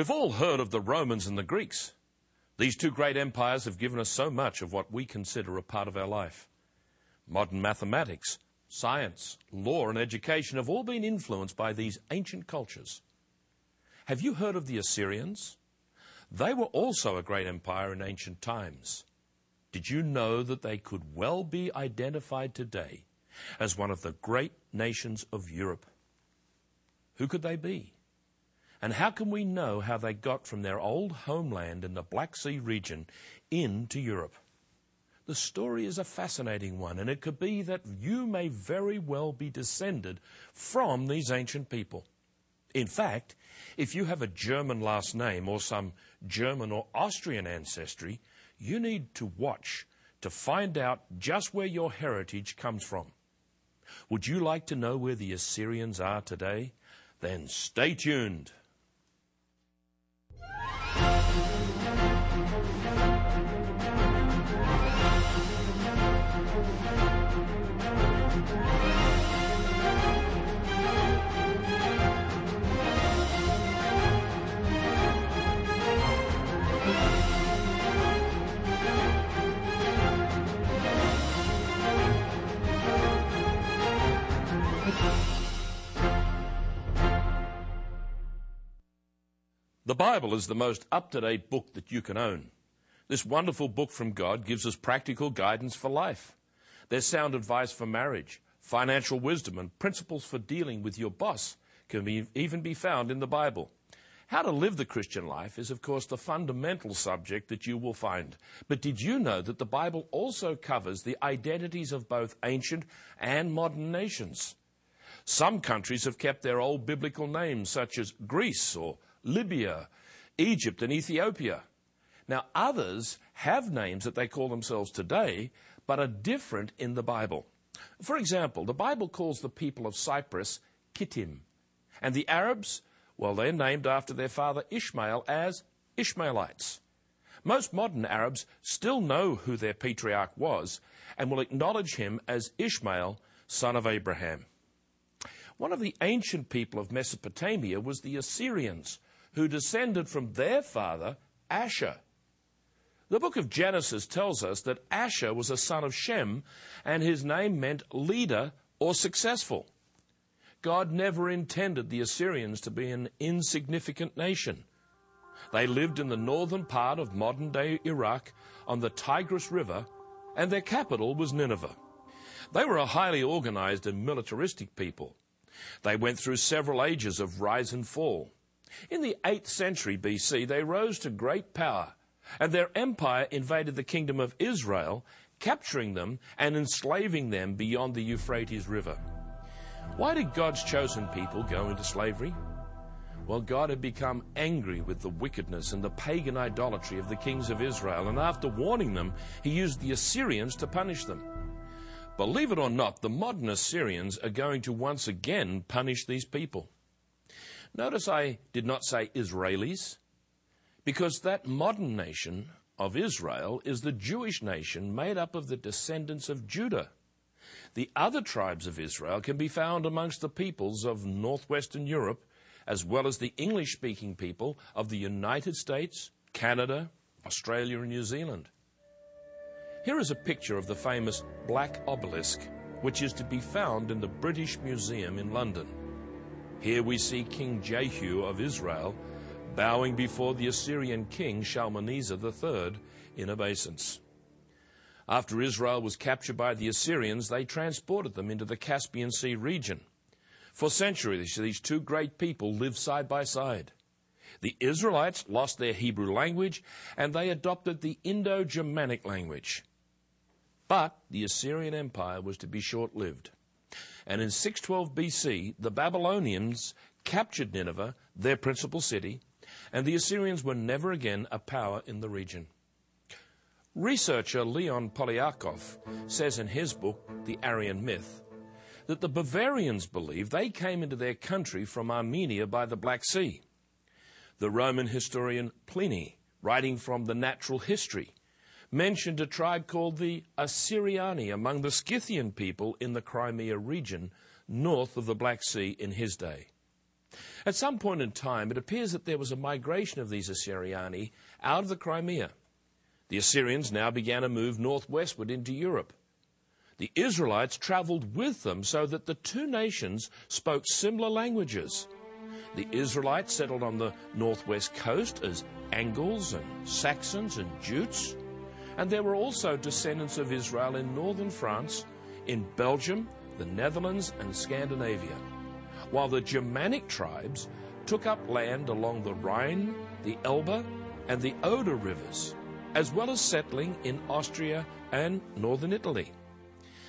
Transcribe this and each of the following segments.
We've all heard of the Romans and the Greeks. These two great empires have given us so much of what we consider a part of our life. Modern mathematics, science, law, and education have all been influenced by these ancient cultures. Have you heard of the Assyrians? They were also a great empire in ancient times. Did you know that they could well be identified today as one of the great nations of Europe? Who could they be? And how can we know how they got from their old homeland in the Black Sea region into Europe? The story is a fascinating one, and it could be that you may very well be descended from these ancient people. In fact, if you have a German last name or some German or Austrian ancestry, you need to watch to find out just where your heritage comes from. Would you like to know where the Assyrians are today? Then stay tuned. The Bible is the most up to date book that you can own. This wonderful book from God gives us practical guidance for life. There's sound advice for marriage, financial wisdom, and principles for dealing with your boss can be, even be found in the Bible. How to live the Christian life is, of course, the fundamental subject that you will find. But did you know that the Bible also covers the identities of both ancient and modern nations? Some countries have kept their old biblical names, such as Greece or Libya, Egypt, and Ethiopia. Now, others have names that they call themselves today, but are different in the Bible. For example, the Bible calls the people of Cyprus Kittim, and the Arabs, well, they're named after their father Ishmael as Ishmaelites. Most modern Arabs still know who their patriarch was and will acknowledge him as Ishmael, son of Abraham. One of the ancient people of Mesopotamia was the Assyrians, who descended from their father, Asshur. The book of Genesis tells us that Asshur was a son of Shem, and his name meant leader or successful. God never intended the Assyrians to be an insignificant nation. They lived in the northern part of modern day Iraq on the Tigris River, and their capital was Nineveh. They were a highly organized and militaristic people. They went through several ages of rise and fall. In the 8th century BC, they rose to great power, and their empire invaded the kingdom of Israel, capturing them and enslaving them beyond the Euphrates River. Why did God's chosen people go into slavery? Well, God had become angry with the wickedness and the pagan idolatry of the kings of Israel, and after warning them, he used the Assyrians to punish them. Believe it or not, the modern Assyrians are going to once again punish these people. Notice I did not say Israelis, because that modern nation of Israel is the Jewish nation made up of the descendants of Judah. The other tribes of Israel can be found amongst the peoples of northwestern Europe, as well as the English speaking people of the United States, Canada, Australia, and New Zealand. Here is a picture of the famous Black Obelisk, which is to be found in the British Museum in London. Here we see King Jehu of Israel bowing before the Assyrian king Shalmaneser III in obeisance. After Israel was captured by the Assyrians, they transported them into the Caspian Sea region. For centuries, these two great people lived side by side. The Israelites lost their Hebrew language and they adopted the Indo Germanic language. But the Assyrian Empire was to be short lived. And in 612 BC, the Babylonians captured Nineveh, their principal city, and the Assyrians were never again a power in the region. Researcher Leon Polyakov says in his book, The Aryan Myth, that the Bavarians believe they came into their country from Armenia by the Black Sea. The Roman historian Pliny, writing from the Natural History, mentioned a tribe called the Assyriani among the Scythian people in the Crimea region north of the Black Sea in his day. At some point in time, it appears that there was a migration of these Assyriani out of the Crimea. The Assyrians now began a move northwestward into Europe. The Israelites traveled with them so that the two nations spoke similar languages. The Israelites settled on the northwest coast as Angles and Saxons and Jutes. And there were also descendants of Israel in northern France, in Belgium, the Netherlands, and Scandinavia while the Germanic tribes took up land along the Rhine, the Elbe, and the Oder rivers, as well as settling in Austria and northern Italy.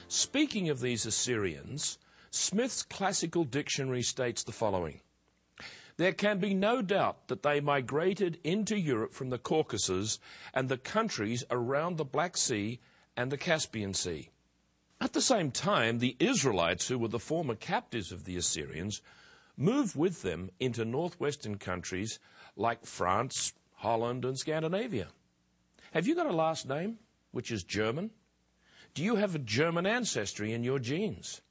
Speaking of these Assyrians, Smith's classical dictionary states the following There can be no doubt that they migrated into Europe from the Caucasus and the countries around the Black Sea and the Caspian Sea. At the same time, the Israelites, who were the former captives of the Assyrians, moved with them into northwestern countries like France, Holland, and Scandinavia. Have you got a last name which is German? Do you have a German ancestry in your genes?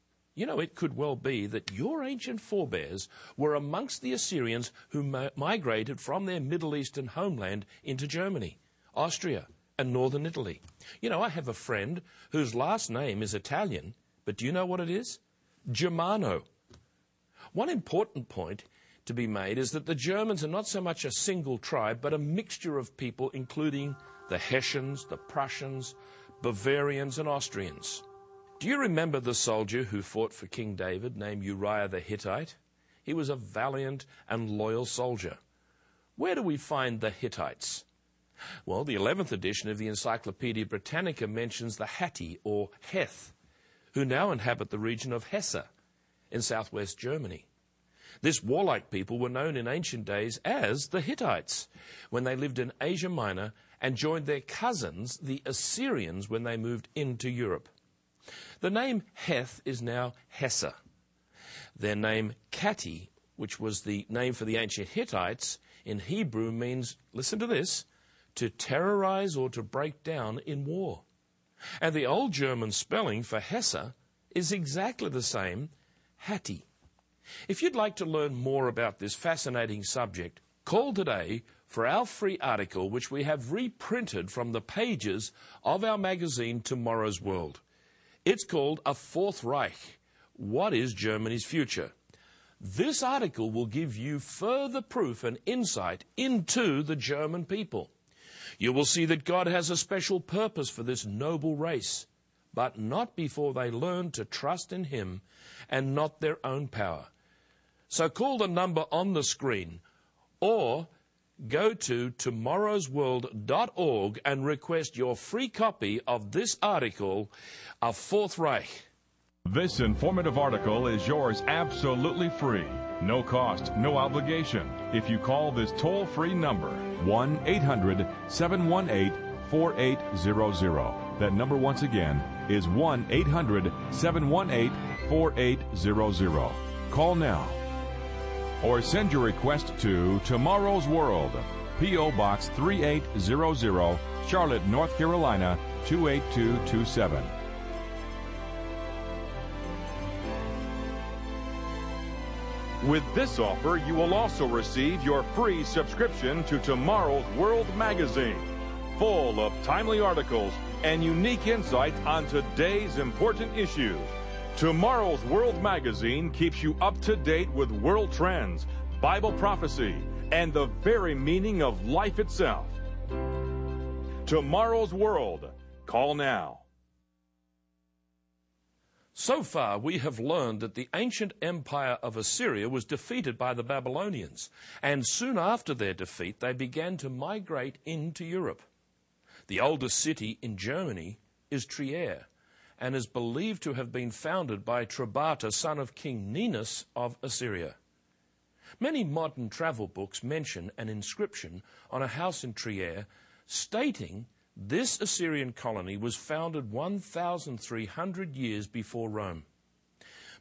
You know, it could well be that your ancient forebears were amongst the Assyrians who migrated from their Middle Eastern homeland into Germany, Austria, and northern Italy. You know, I have a friend whose last name is Italian, but do you know what it is? Germano. One important point to be made is that the Germans are not so much a single tribe, but a mixture of people, including the Hessians, the Prussians, Bavarians, and Austrians. Do you remember the soldier who fought for King David named Uriah the Hittite? He was a valiant and loyal soldier. Where do we find the Hittites? Well, the 11th edition of the Encyclopedia Britannica mentions the Hatti, or Heth, who now inhabit the region of Hesse in southwest Germany. This warlike people were known in ancient days as the Hittites when they lived in Asia Minor and joined their cousins, the Assyrians, when they moved into Europe. The name Heth is now Hesse. Their name Kati, which was the name for the ancient Hittites, in Hebrew means, listen to this, to terrorize or to break down in war. And the old German spelling for Hesse is exactly the same, Hatti. If you'd like to learn more about this fascinating subject, call today for our free article, which we have reprinted from the pages of our magazine Tomorrow's World. It's called A Fourth Reich What is Germany's Future? This article will give you further proof and insight into the German people. You will see that God has a special purpose for this noble race, but not before they learn to trust in Him and not their own power. So call the number on the screen or go to tomorrowsworld.org and request your free copy of this article, A Fourth Reich. This informative article is yours absolutely free. No cost, no obligation. If you call this toll free number, 1 800 718 4800. That number, once again, is 1 800 718 4800. Call now. Or send your request to Tomorrow's World, P.O. Box 3800, Charlotte, North Carolina 28227. With this offer, you will also receive your free subscription to Tomorrow's World magazine, full of timely articles and unique insights on today's important issues. Tomorrow's World magazine keeps you up to date with world trends, Bible prophecy, and the very meaning of life itself. Tomorrow's World. Call now. So far, we have learned that the ancient empire of Assyria was defeated by the Babylonians, and soon after their defeat, they began to migrate into Europe. The oldest city in Germany is Trier, and is believed to have been founded by Trebeta, son of King Ninus of Assyria. Many modern travel books mention an inscription on a house in Trier stating this Assyrian colony was founded 1,300 years before Rome.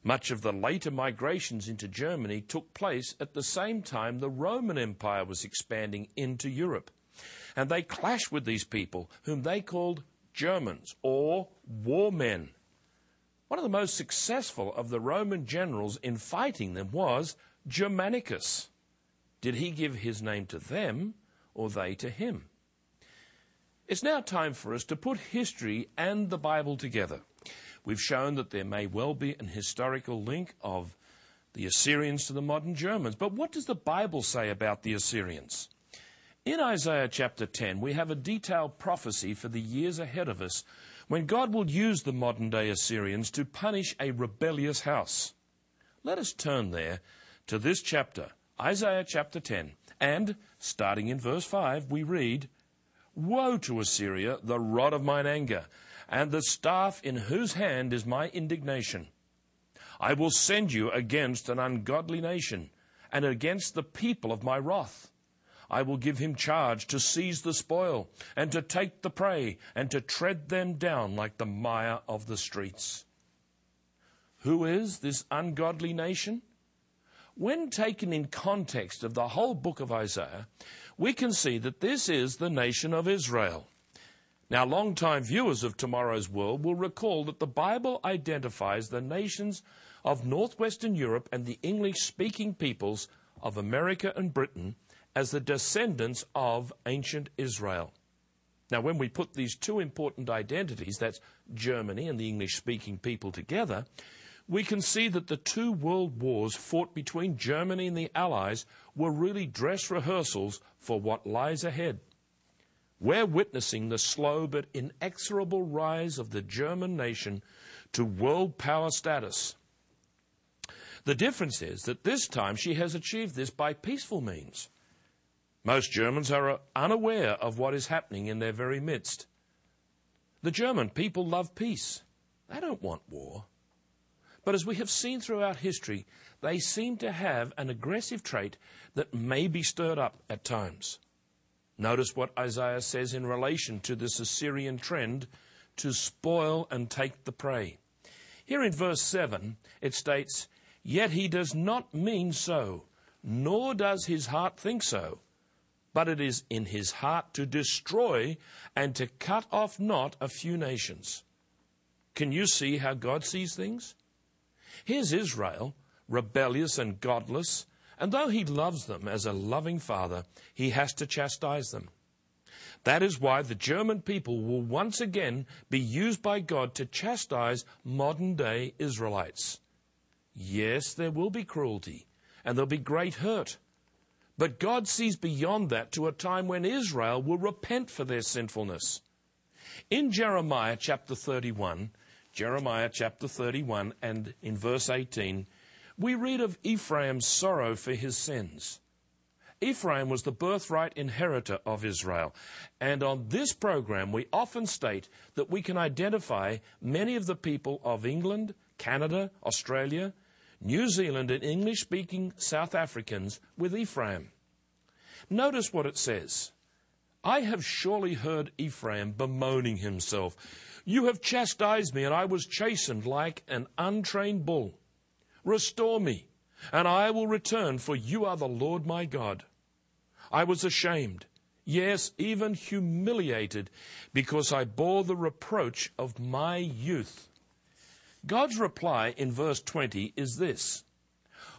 Much of the later migrations into Germany took place at the same time the Roman Empire was expanding into Europe. And they clashed with these people, whom they called Germans or war men. One of the most successful of the Roman generals in fighting them was Germanicus. Did he give his name to them or they to him? It's now time for us to put history and the Bible together. We've shown that there may well be an historical link of the Assyrians to the modern Germans. But what does the Bible say about the Assyrians? In Isaiah chapter 10, we have a detailed prophecy for the years ahead of us when God will use the modern day Assyrians to punish a rebellious house. Let us turn there to this chapter, Isaiah chapter 10, and starting in verse 5, we read, Woe to Assyria, the rod of mine anger, and the staff in whose hand is my indignation. I will send you against an ungodly nation, and against the people of my wrath. I will give him charge to seize the spoil, and to take the prey, and to tread them down like the mire of the streets. Who is this ungodly nation? When taken in context of the whole book of Isaiah, we can see that this is the nation of Israel. Now, long-time viewers of Tomorrow's World will recall that the Bible identifies the nations of northwestern Europe and the English speaking peoples of America and Britain as the descendants of ancient Israel. Now, when we put these two important identities, that's Germany and the English speaking people together, we can see that the two world wars fought between Germany and the Allies were really dress rehearsals for what lies ahead. We're witnessing the slow but inexorable rise of the German nation to world power status. The difference is that this time she has achieved this by peaceful means. Most Germans are uh, unaware of what is happening in their very midst. The German people love peace. They don't want war. But as we have seen throughout history, they seem to have an aggressive trait that may be stirred up at times. Notice what Isaiah says in relation to this Assyrian trend to spoil and take the prey. Here in verse 7, it states, Yet he does not mean so, nor does his heart think so, but it is in his heart to destroy and to cut off not a few nations. Can you see how God sees things? Here's Israel, rebellious and godless, and though he loves them as a loving father, he has to chastise them. That is why the German people will once again be used by God to chastise modern day Israelites. Yes, there will be cruelty, and there'll be great hurt. But God sees beyond that to a time when Israel will repent for their sinfulness. In Jeremiah chapter 31, Jeremiah chapter 31 and in verse 18, we read of Ephraim's sorrow for his sins. Ephraim was the birthright inheritor of Israel. And on this program, we often state that we can identify many of the people of England, Canada, Australia, New Zealand, and English speaking South Africans with Ephraim. Notice what it says I have surely heard Ephraim bemoaning himself. You have chastised me, and I was chastened like an untrained bull. Restore me, and I will return, for you are the Lord my God. I was ashamed, yes, even humiliated, because I bore the reproach of my youth. God's reply in verse 20 is this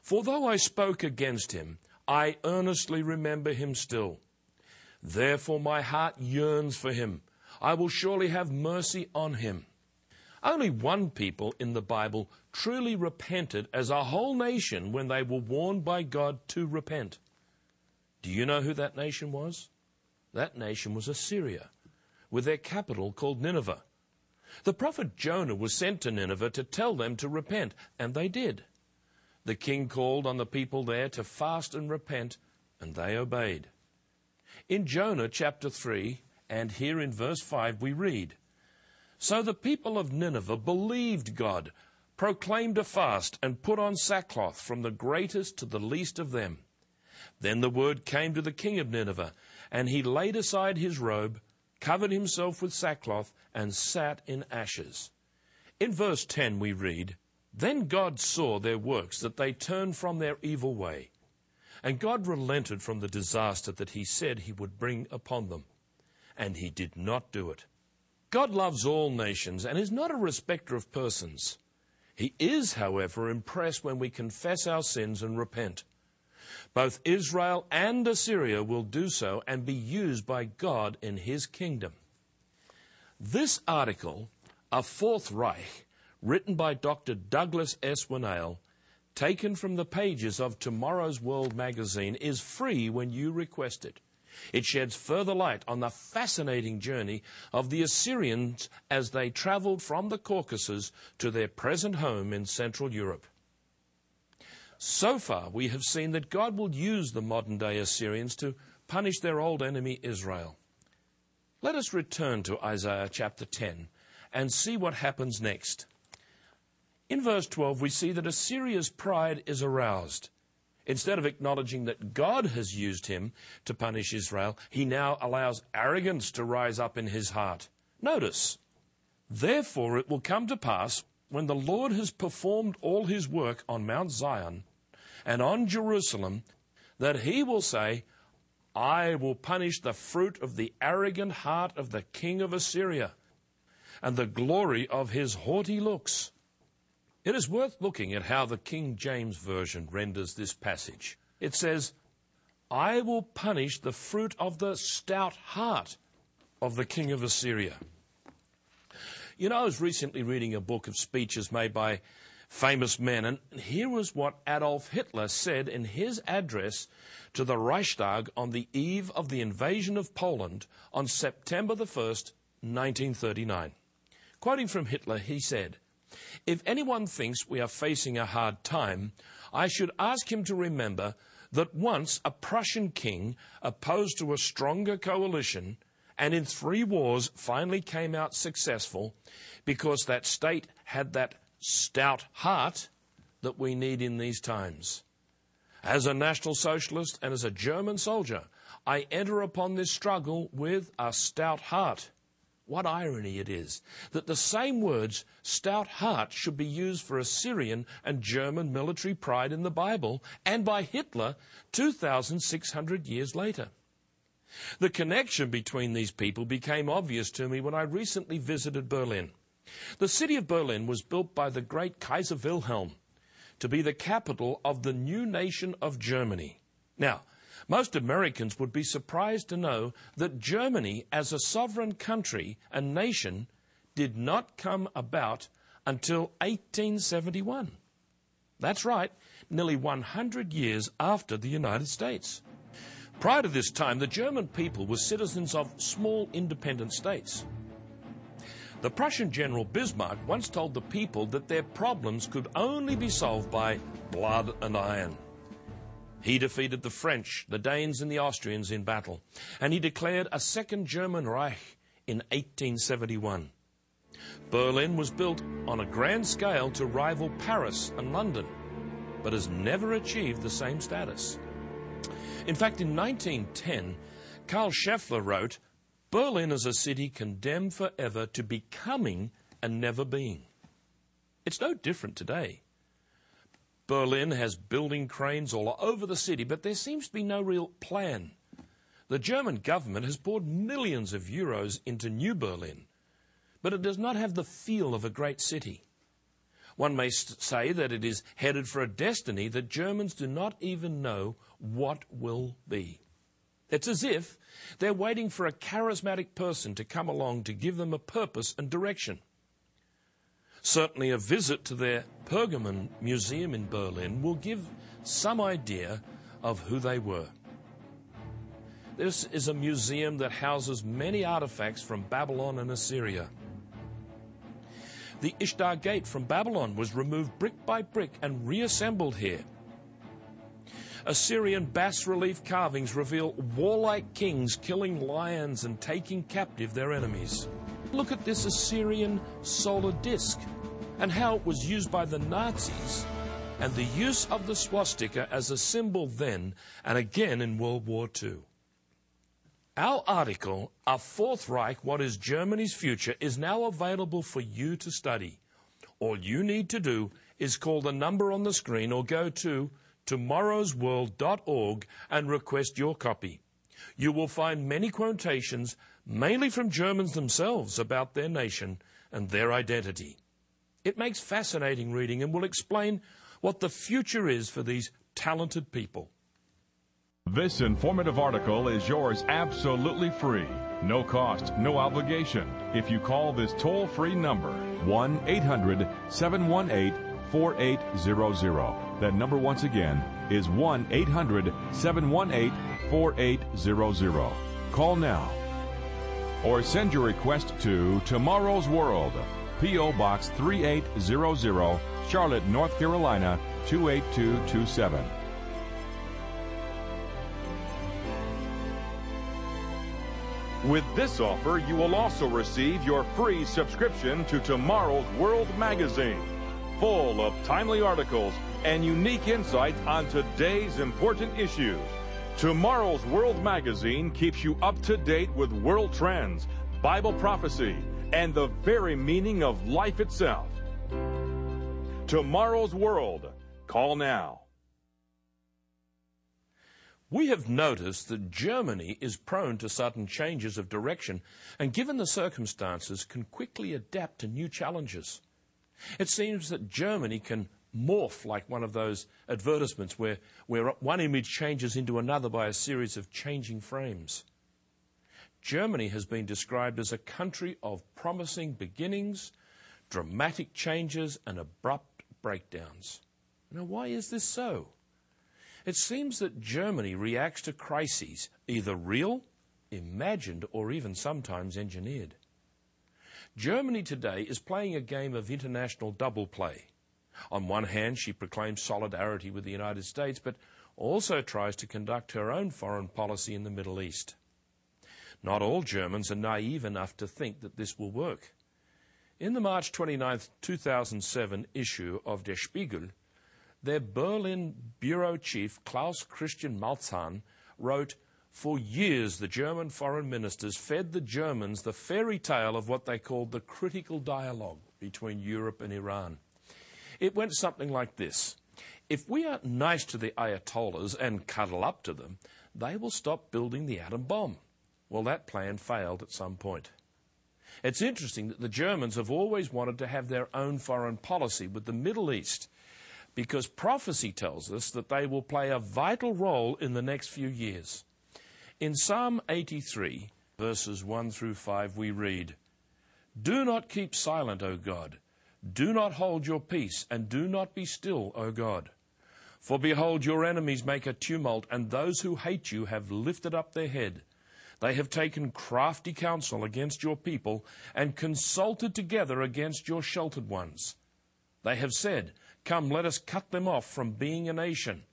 For though I spoke against him, I earnestly remember him still. Therefore my heart yearns for him. I will surely have mercy on him. Only one people in the Bible truly repented as a whole nation when they were warned by God to repent. Do you know who that nation was? That nation was Assyria, with their capital called Nineveh. The prophet Jonah was sent to Nineveh to tell them to repent, and they did. The king called on the people there to fast and repent, and they obeyed. In Jonah chapter 3, and here in verse 5 we read So the people of Nineveh believed God, proclaimed a fast, and put on sackcloth from the greatest to the least of them. Then the word came to the king of Nineveh, and he laid aside his robe, covered himself with sackcloth, and sat in ashes. In verse 10 we read, Then God saw their works, that they turned from their evil way. And God relented from the disaster that he said he would bring upon them and he did not do it. God loves all nations and is not a respecter of persons. He is, however, impressed when we confess our sins and repent. Both Israel and Assyria will do so and be used by God in his kingdom. This article, A Fourth Reich, written by Dr. Douglas S. Winnail, taken from the pages of Tomorrow's World magazine, is free when you request it. It sheds further light on the fascinating journey of the Assyrians as they traveled from the Caucasus to their present home in Central Europe. So far, we have seen that God will use the modern day Assyrians to punish their old enemy Israel. Let us return to Isaiah chapter 10 and see what happens next. In verse 12, we see that Assyria's pride is aroused. Instead of acknowledging that God has used him to punish Israel, he now allows arrogance to rise up in his heart. Notice, therefore it will come to pass when the Lord has performed all his work on Mount Zion and on Jerusalem that he will say, I will punish the fruit of the arrogant heart of the king of Assyria and the glory of his haughty looks. It is worth looking at how the King James Version renders this passage. It says, I will punish the fruit of the stout heart of the king of Assyria. You know, I was recently reading a book of speeches made by famous men, and here was what Adolf Hitler said in his address to the Reichstag on the eve of the invasion of Poland on September the 1st, 1939. Quoting from Hitler, he said, If anyone thinks we are facing a hard time, I should ask him to remember that once a Prussian king opposed to a stronger coalition and in three wars finally came out successful because that state had that stout heart that we need in these times. As a National Socialist and as a German soldier, I enter upon this struggle with a stout heart. What irony it is that the same words, stout heart, should be used for Assyrian and German military pride in the Bible and by Hitler 2,600 years later. The connection between these people became obvious to me when I recently visited Berlin. The city of Berlin was built by the great Kaiser Wilhelm to be the capital of the new nation of Germany. Now, most Americans would be surprised to know that Germany, as a sovereign country and nation, did not come about until 1871. That's right, nearly 100 years after the United States. Prior to this time, the German people were citizens of small independent states. The Prussian General Bismarck once told the people that their problems could only be solved by blood and iron. He defeated the French, the Danes, and the Austrians in battle, and he declared a second German Reich in 1871. Berlin was built on a grand scale to rival Paris and London, but has never achieved the same status. In fact, in 1910, Karl Scheffler wrote, Berlin is a city condemned forever to becoming and never being. It's no different today. Berlin has building cranes all over the city, but there seems to be no real plan. The German government has poured millions of euros into New Berlin, but it does not have the feel of a great city. One may say that it is headed for a destiny that Germans do not even know what will be. It's as if they're waiting for a charismatic person to come along to give them a purpose and direction. Certainly, a visit to their Pergamon Museum in Berlin will give some idea of who they were. This is a museum that houses many artifacts from Babylon and Assyria. The Ishtar Gate from Babylon was removed brick by brick and reassembled here. Assyrian bas relief carvings reveal warlike kings killing lions and taking captive their enemies. Look at this Assyrian solar disk and how it was used by the Nazis and the use of the swastika as a symbol then and again in World War II. Our article, A Fourth Reich What is Germany's Future, is now available for you to study. All you need to do is call the number on the screen or go to tomorrowsworld.org and request your copy. You will find many quotations, mainly from Germans themselves, about their nation and their identity. It makes fascinating reading and will explain what the future is for these talented people. This informative article is yours absolutely free. No cost, no obligation. If you call this toll free number, 1 800 718 4800. That number, once again, is 1 800 718 4800. Call now or send your request to Tomorrow's World, P.O. Box 3800, Charlotte, North Carolina 28227. With this offer, you will also receive your free subscription to Tomorrow's World magazine, full of timely articles and unique insights on today's important issues. Tomorrow's World magazine keeps you up to date with world trends, Bible prophecy, and the very meaning of life itself. Tomorrow's World. Call now. We have noticed that Germany is prone to sudden changes of direction and, given the circumstances, can quickly adapt to new challenges. It seems that Germany can morph like one of those advertisements where, where one image changes into another by a series of changing frames. Germany has been described as a country of promising beginnings, dramatic changes, and abrupt breakdowns. Now, why is this so? It seems that Germany reacts to crises, either real, imagined, or even sometimes engineered. Germany today is playing a game of international double play. On one hand, she proclaims solidarity with the United States, but also tries to conduct her own foreign policy in the Middle East. Not all Germans are naive enough to think that this will work. In the March 29, 2007 issue of Der Spiegel, their Berlin bureau chief, Klaus Christian Malzahn, wrote, For years, the German foreign ministers fed the Germans the fairy tale of what they called the critical dialogue between Europe and Iran. It went something like this If we are nice to the Ayatollahs and cuddle up to them, they will stop building the atom bomb. Well, that plan failed at some point. It's interesting that the Germans have always wanted to have their own foreign policy with the Middle East because prophecy tells us that they will play a vital role in the next few years. In Psalm 83, verses 1 through 5, we read, Do not keep silent, O God. Do not hold your peace, and do not be still, O God. For behold, your enemies make a tumult, and those who hate you have lifted up their head. They have taken crafty counsel against your people, and consulted together against your sheltered ones. They have said, Come, let us cut them off from being a nation,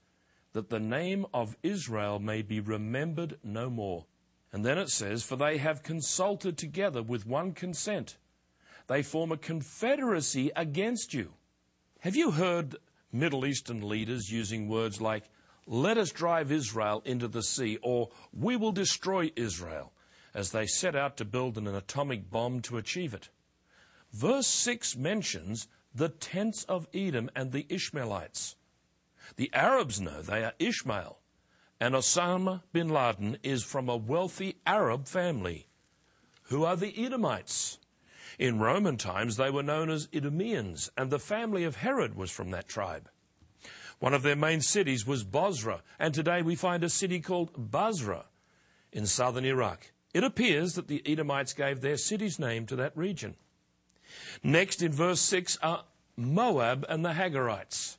that the name of Israel may be remembered no more. And then it says, For they have consulted together with one consent. They form a confederacy against you. Have you heard Middle Eastern leaders using words like, let us drive Israel into the sea, or we will destroy Israel, as they set out to build an atomic bomb to achieve it? Verse 6 mentions the tents of Edom and the Ishmaelites. The Arabs know they are Ishmael, and Osama bin Laden is from a wealthy Arab family. Who are the Edomites? In Roman times, they were known as Idumeans, and the family of Herod was from that tribe. One of their main cities was Bosra, and today we find a city called Basra in southern Iraq. It appears that the Edomites gave their city's name to that region. Next in verse 6 are Moab and the Hagarites.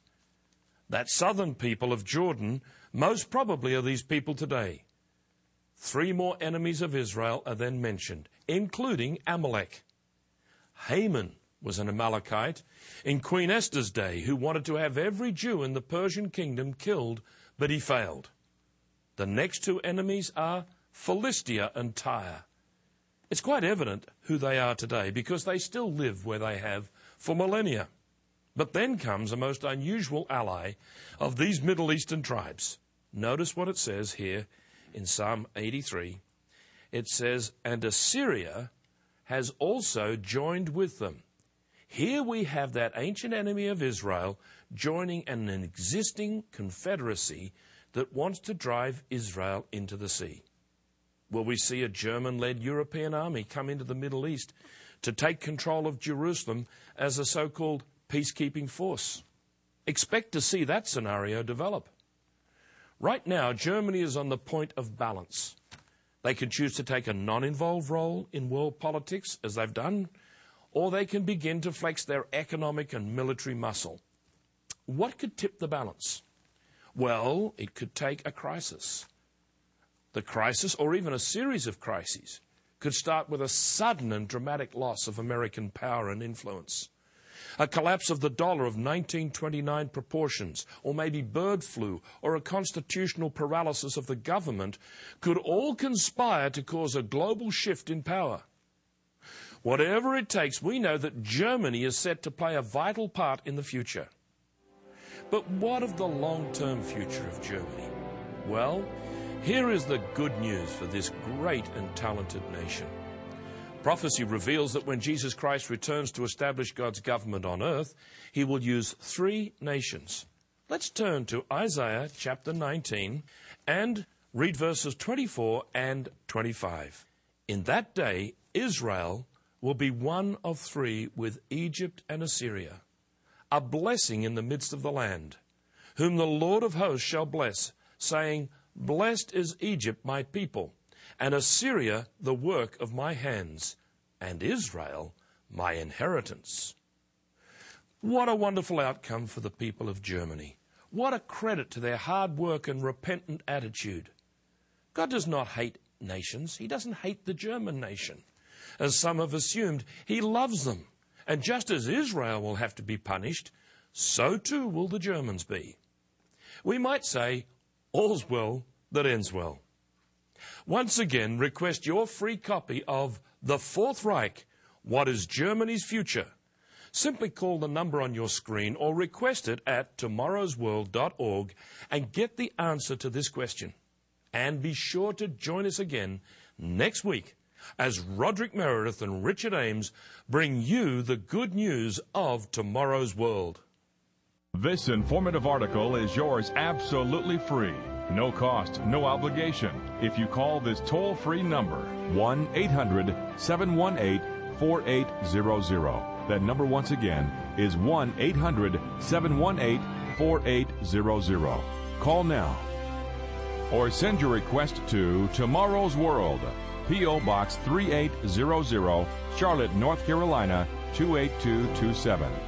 That southern people of Jordan most probably are these people today. Three more enemies of Israel are then mentioned, including Amalek. Haman was an Amalekite in Queen Esther's day who wanted to have every Jew in the Persian kingdom killed, but he failed. The next two enemies are Philistia and Tyre. It's quite evident who they are today because they still live where they have for millennia. But then comes a most unusual ally of these Middle Eastern tribes. Notice what it says here in Psalm 83. It says, And Assyria has also joined with them. Here we have that ancient enemy of Israel joining an existing confederacy that wants to drive Israel into the sea. Will we see a German led European army come into the Middle East to take control of Jerusalem as a so called peacekeeping force? Expect to see that scenario develop. Right now, Germany is on the point of balance. They can choose to take a non involved role in world politics, as they've done, or they can begin to flex their economic and military muscle. What could tip the balance? Well, it could take a crisis. The crisis, or even a series of crises, could start with a sudden and dramatic loss of American power and influence. A collapse of the dollar of 1929 proportions, or maybe bird flu, or a constitutional paralysis of the government could all conspire to cause a global shift in power. Whatever it takes, we know that Germany is set to play a vital part in the future. But what of the long term future of Germany? Well, here is the good news for this great and talented nation. Prophecy reveals that when Jesus Christ returns to establish God's government on earth, he will use three nations. Let's turn to Isaiah chapter 19 and read verses 24 and 25. In that day, Israel will be one of three with Egypt and Assyria, a blessing in the midst of the land, whom the Lord of hosts shall bless, saying, Blessed is Egypt, my people, and Assyria, the work of my hands, and Israel, my inheritance. What a wonderful outcome for the people of Germany. What a credit to their hard work and repentant attitude. God does not hate nations, He doesn't hate the German nation as some have assumed. He loves them. And just as Israel will have to be punished, so too will the Germans be. We might say, all's well that ends well. Once again, request your free copy of The Fourth Reich What is Germany's Future? Simply call the number on your screen or request it at tomorrowsworld.org and get the answer to this question. And be sure to join us again next week as Roderick Meredith and Richard Ames bring you the good news of tomorrow's world. This informative article is yours absolutely free. No cost, no obligation. If you call this toll free number, 1 800 718 4800. That number, once again, is 1 800 718 4800. Call now. Or send your request to Tomorrow's World. P.O. Box 3800, Charlotte, North Carolina 28227.